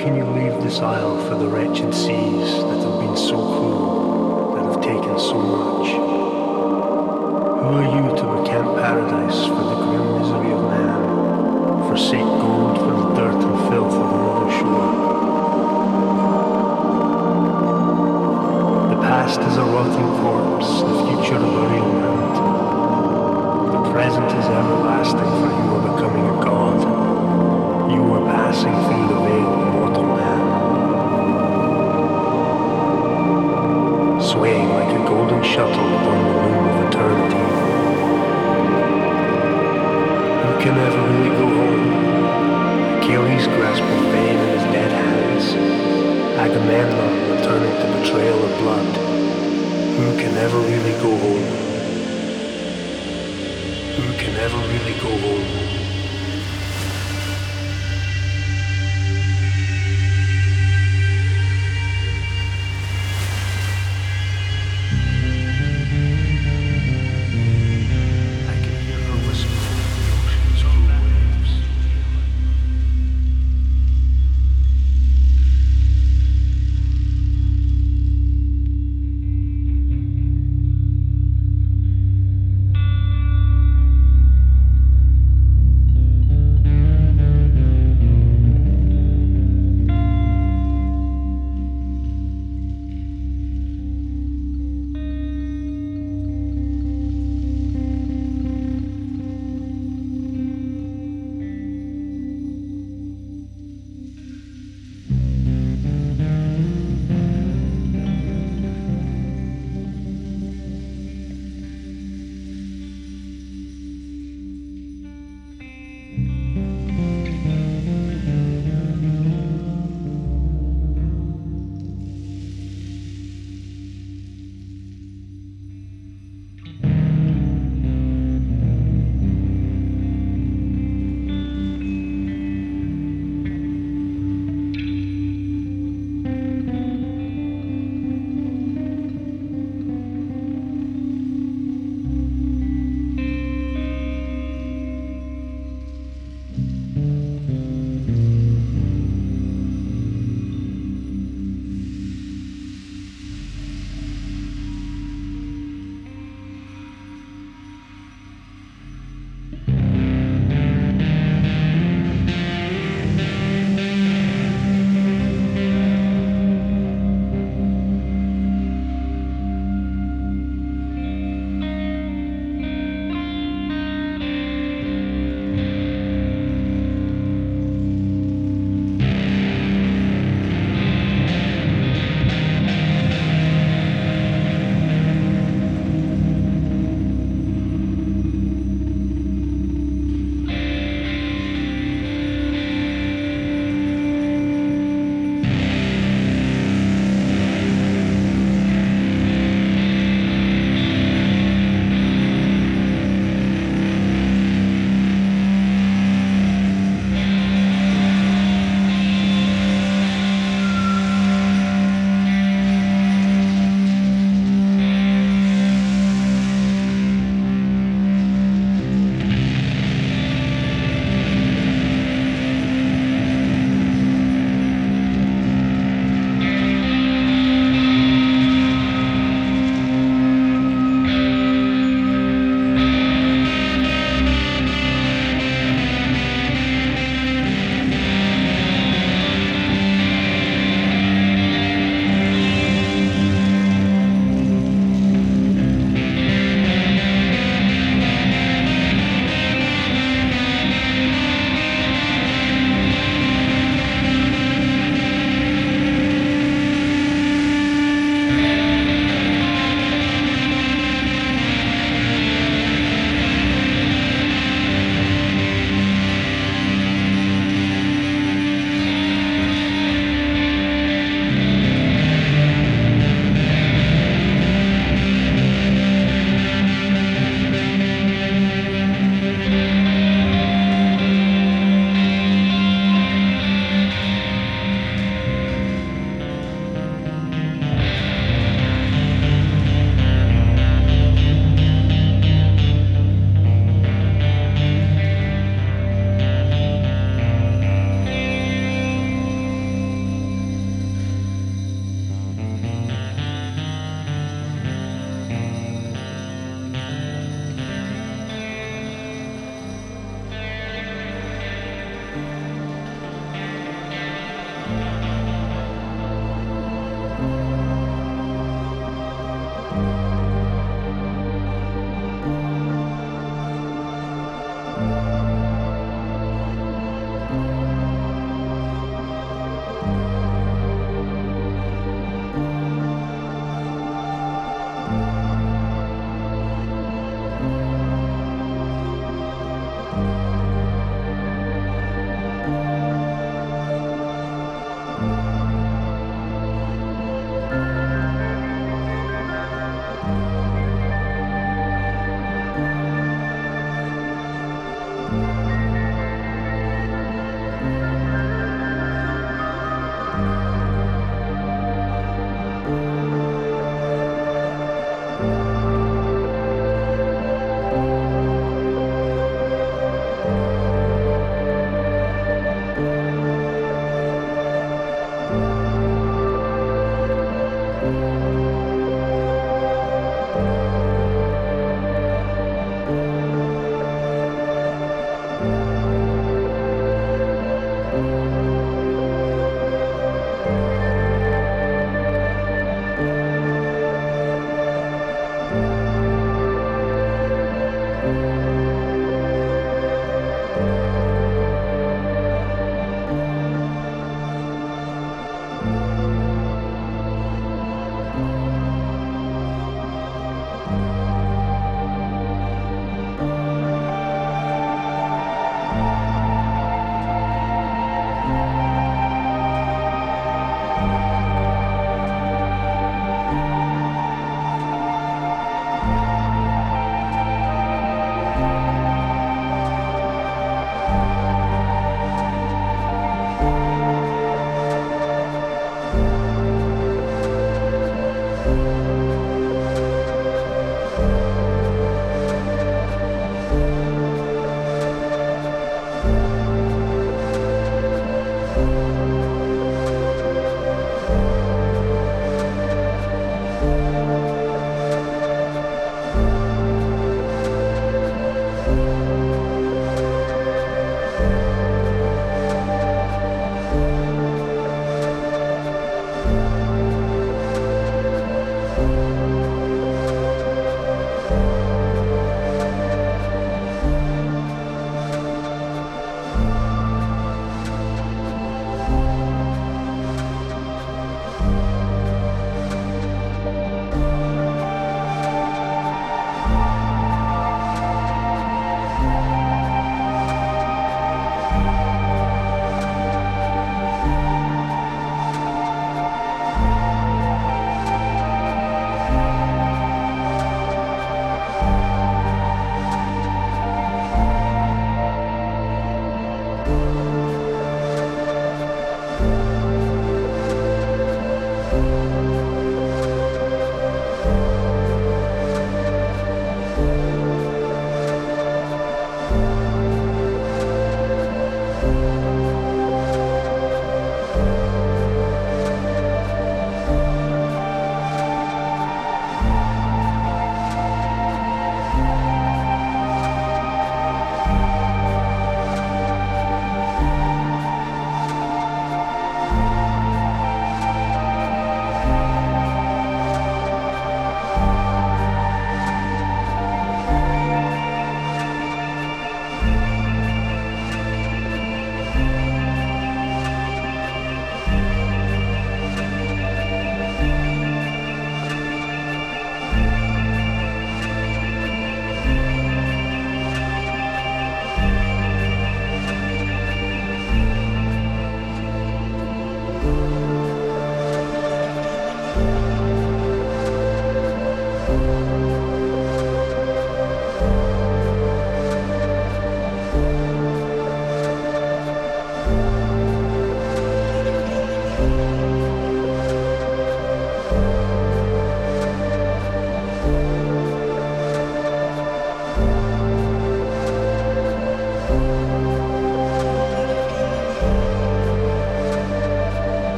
can you leave this isle for the wretched seas that have been so cruel, that have taken so much? Who are you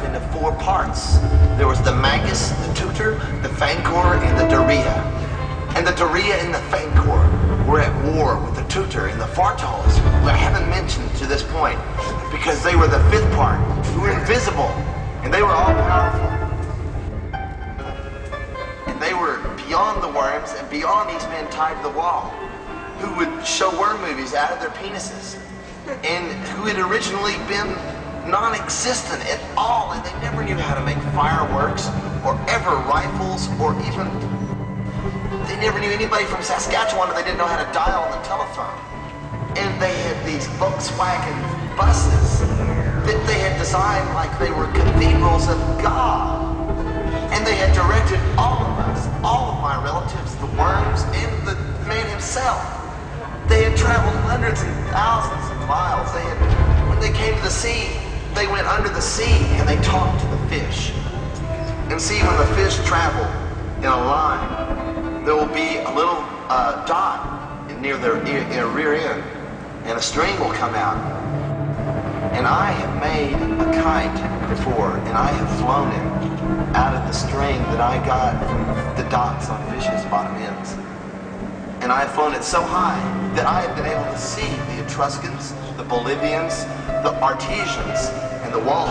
up into four parts. There was the magus the tutor the fancor and the doria and the Doria and the Fancor were at war with the Tutor and the Fartals, who I haven't mentioned to this point, because they were the fifth part, who were invisible, and they were all powerful. And they were beyond the worms and beyond these men tied to the wall, who would show worm movies out of their penises, and who had originally been non-existent at all, and they never knew how to make fireworks, or ever rifles, or even they never knew anybody from Saskatchewan they didn't know how to dial on the telephone. And they had these Volkswagen buses that they had designed like they were cathedrals of God. And they had directed all of us, all of my relatives, the worms, and the man himself. They had traveled hundreds and thousands of miles. They had, when they came to the sea, they went under the sea and they talked to the fish. And see, when the fish travel in a line, there will be a little uh, dot near their, ear, their rear end, and a string will come out. And I have made a kite before, and I have flown it out of the string that I got from the dots on fish's bottom ends. And I have flown it so high that I have been able to see Etruscans, the Bolivians, the Artesians, and the wall.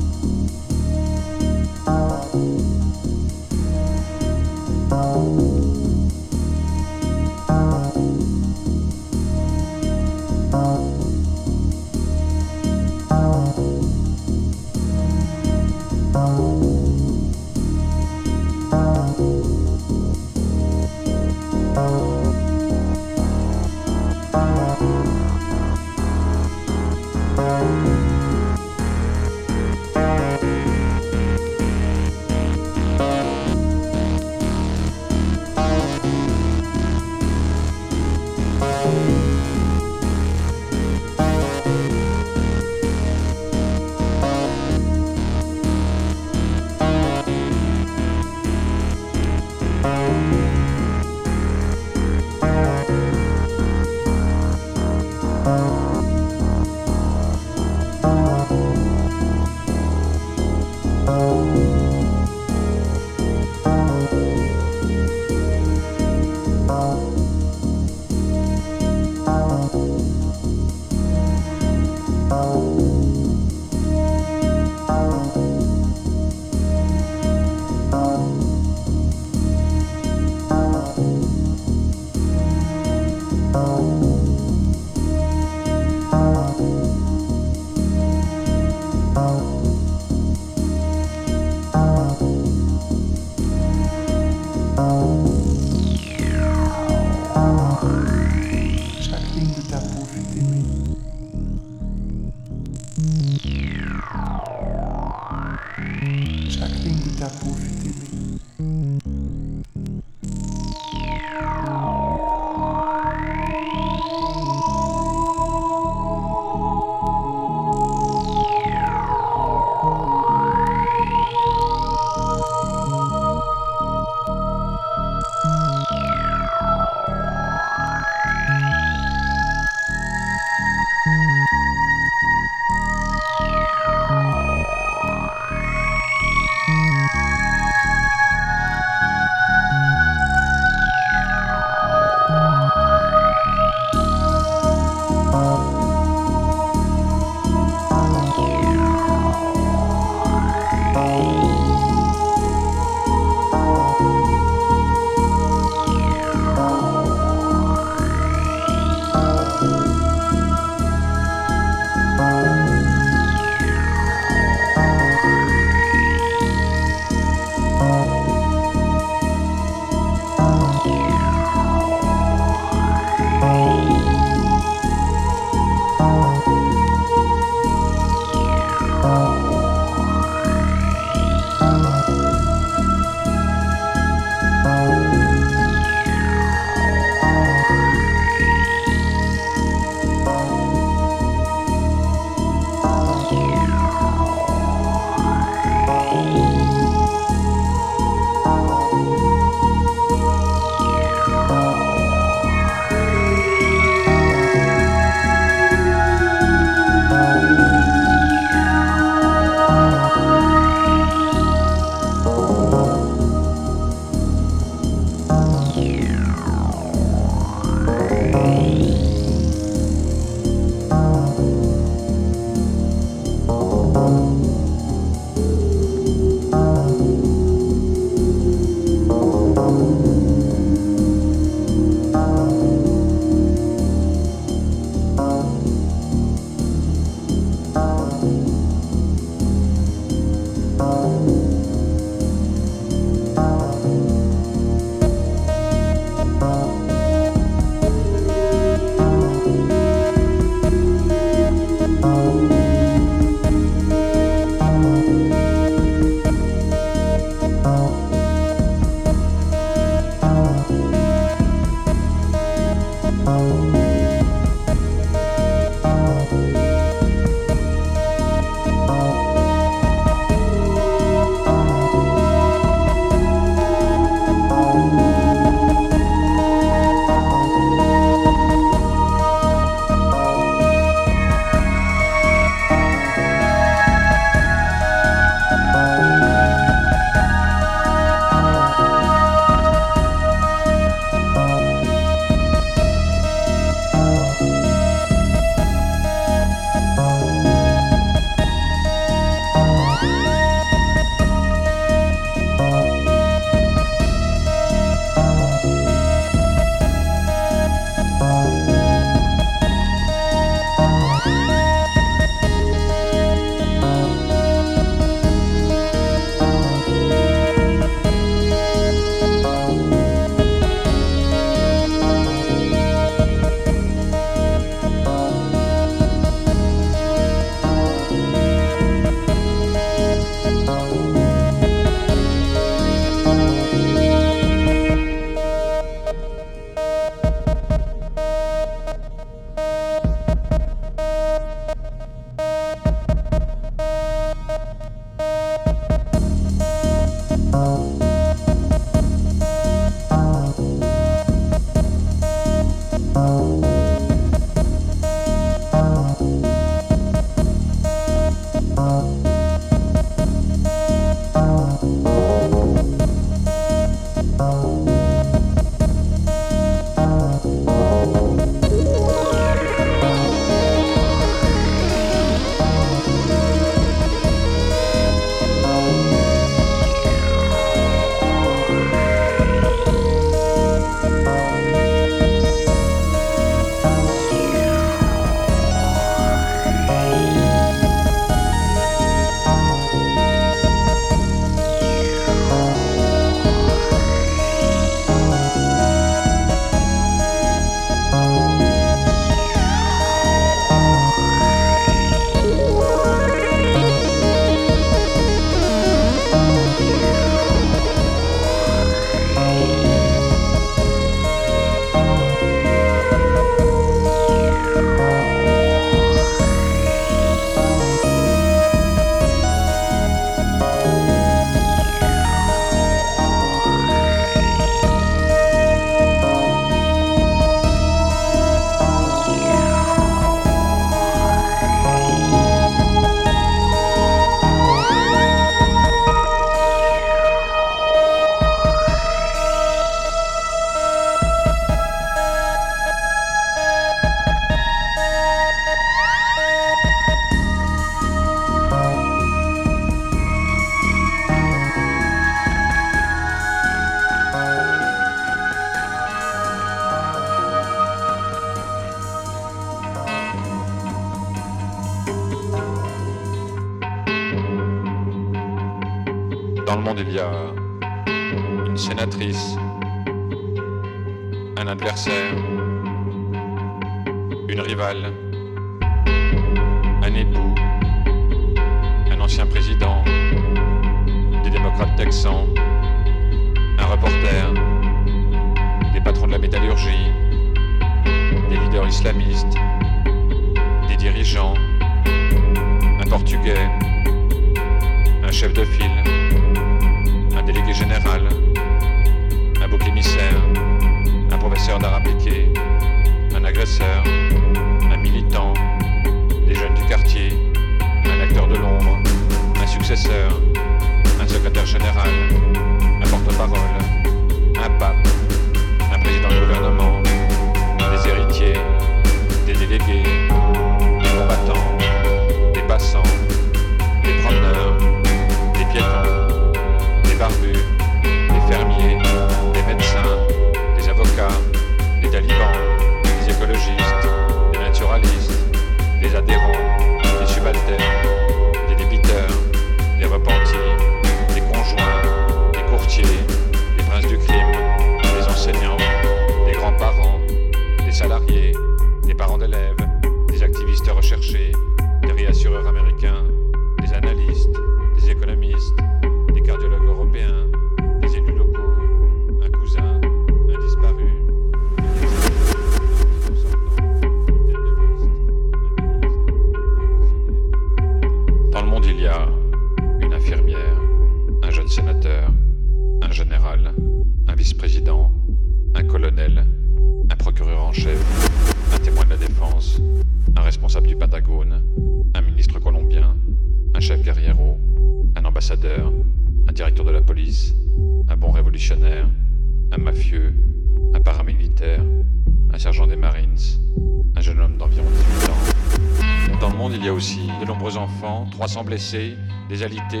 des alités,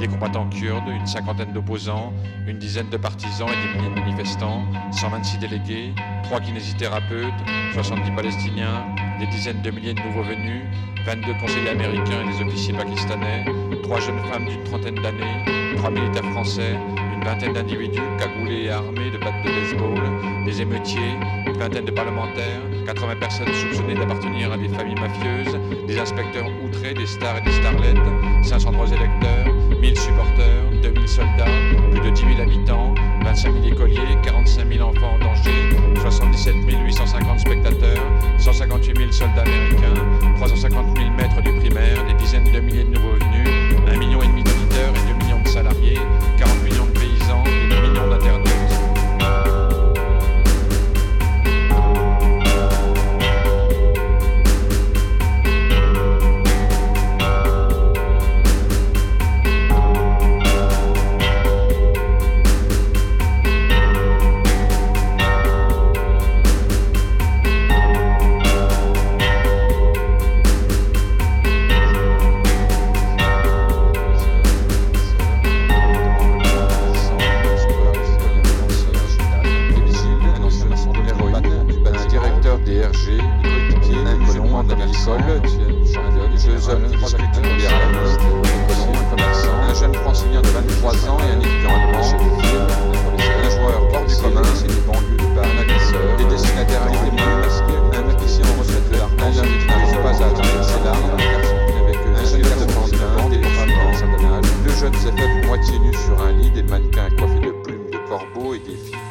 des combattants kurdes, une cinquantaine d'opposants, une dizaine de partisans et des milliers de manifestants, 126 délégués, 3 kinésithérapeutes, 70 Palestiniens, des dizaines de milliers de nouveaux venus, 22 conseillers américains et des officiers pakistanais, 3 jeunes femmes d'une trentaine d'années, 3 militaires français, une vingtaine d'individus cagoulés et armés de battes de baseball, des émeutiers, une vingtaine de parlementaires, 80 personnes soupçonnées d'appartenir à des familles mafieuses, des inspecteurs outrés, des stars et des starlettes, 503 électeurs, 1000 supporters, 2000 soldats, plus de 10 000 habitants, 25 000 écoliers, 45 000 enfants en danger, 77 850 spectateurs, 158 000 soldats américains, 350 000 maîtres du primaire, des dizaines de milliers de nouveaux venus, 1,5 million d'auditeurs et 2 millions de salariés, 40 millions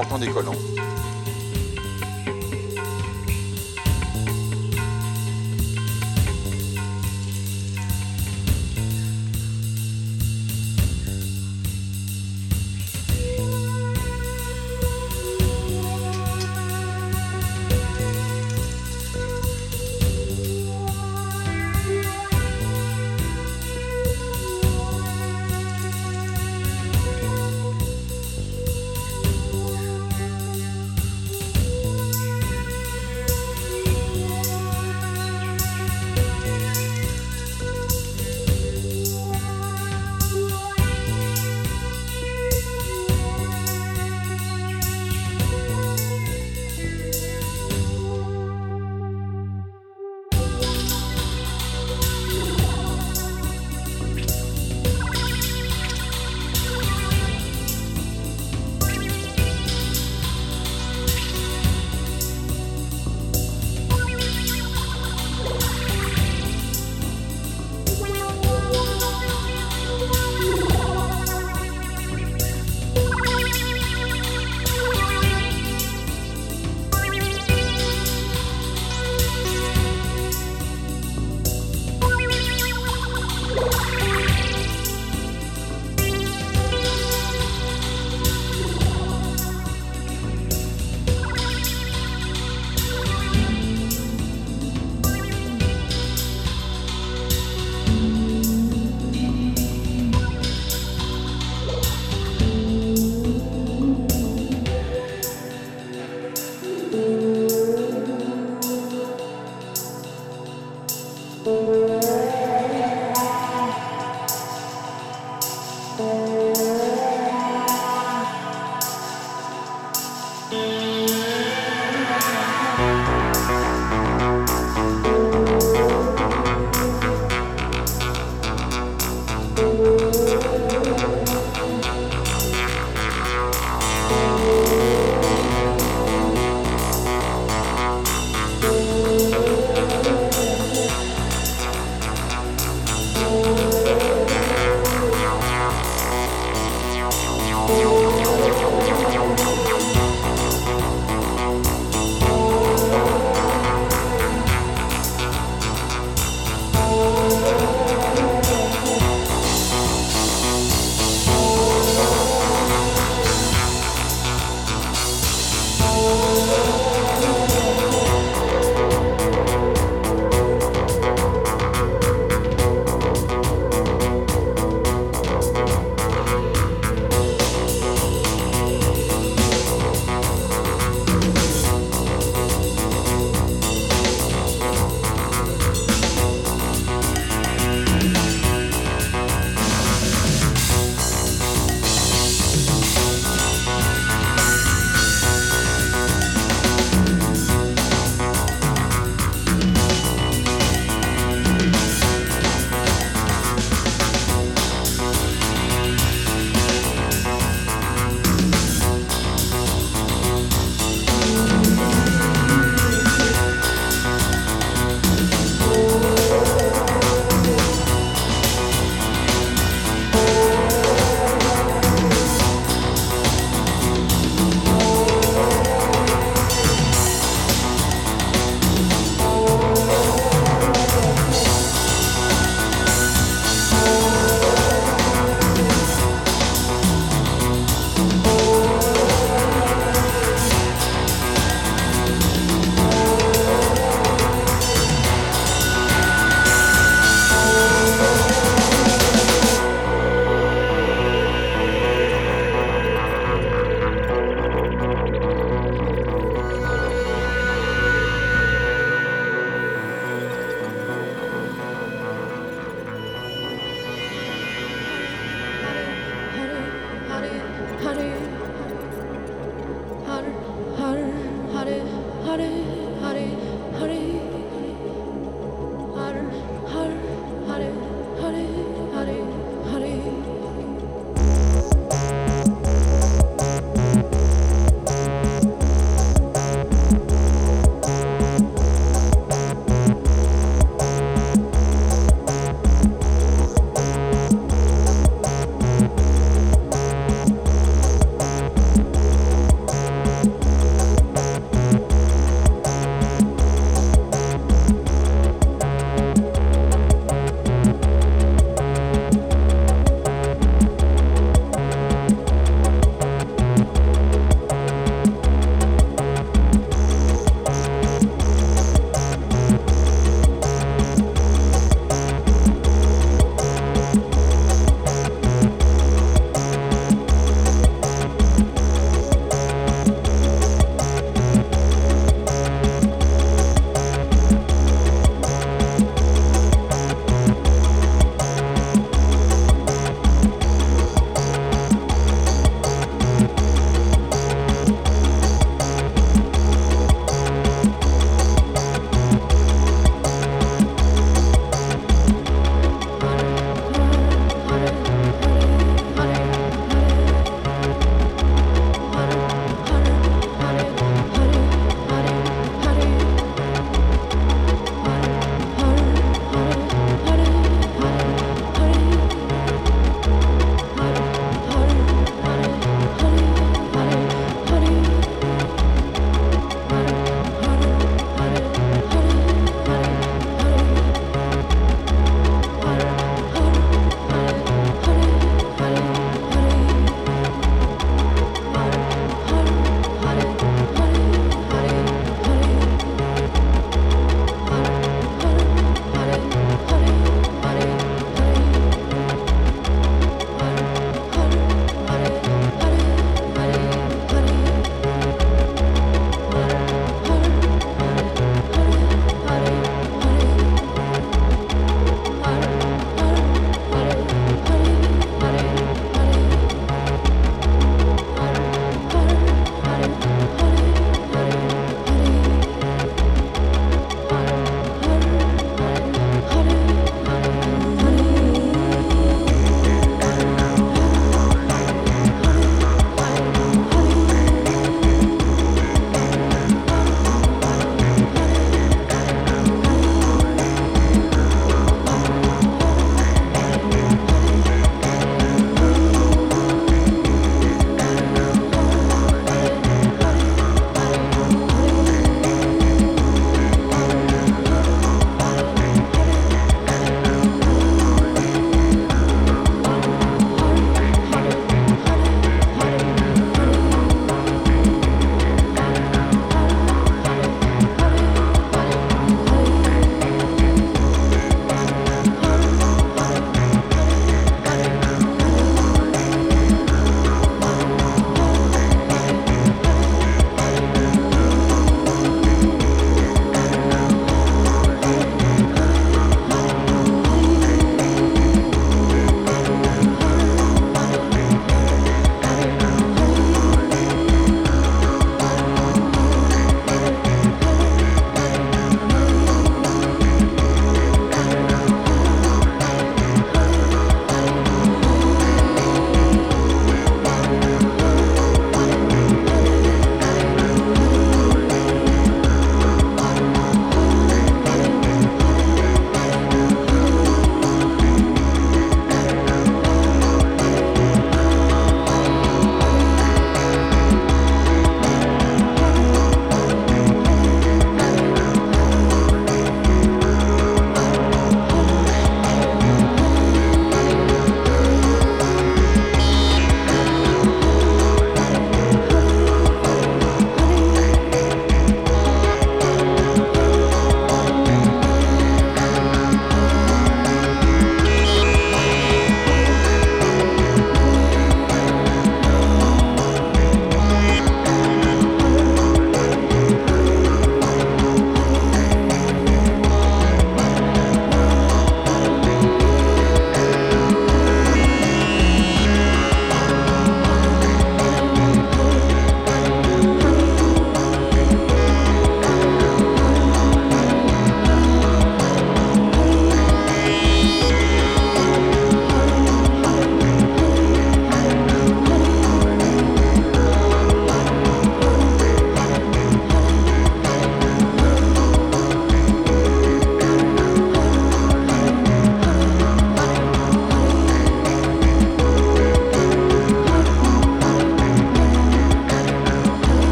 important des colons. Hein.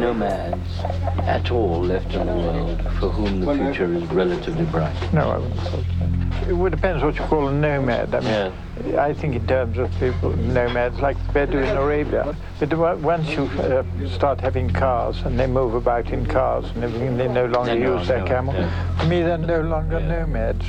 Nomads at all left in the world for whom the future is relatively bright? No, I wouldn't say so. It would depends what you call a nomad. I mean, yeah. I think in terms of people, nomads like the Bedou in Arabia. But once you uh, start having cars and they move about in cars and everything, they no longer use their camel. Yeah. For me, they're no longer nomads.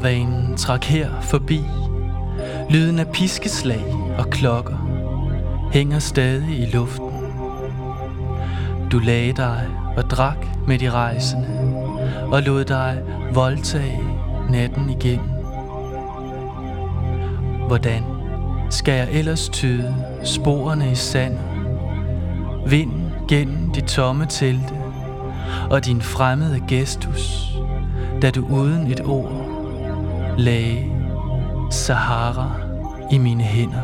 Karavanen trak her forbi. Lyden af piskeslag og klokker hænger stadig i luften. Du lagde dig og drak med de rejsende og lod dig voldtage natten igennem. Hvordan skal jeg ellers tyde sporene i sand? Vind gennem de tomme telte og din fremmede gestus da du uden et ord lagde Sahara i mine hænder.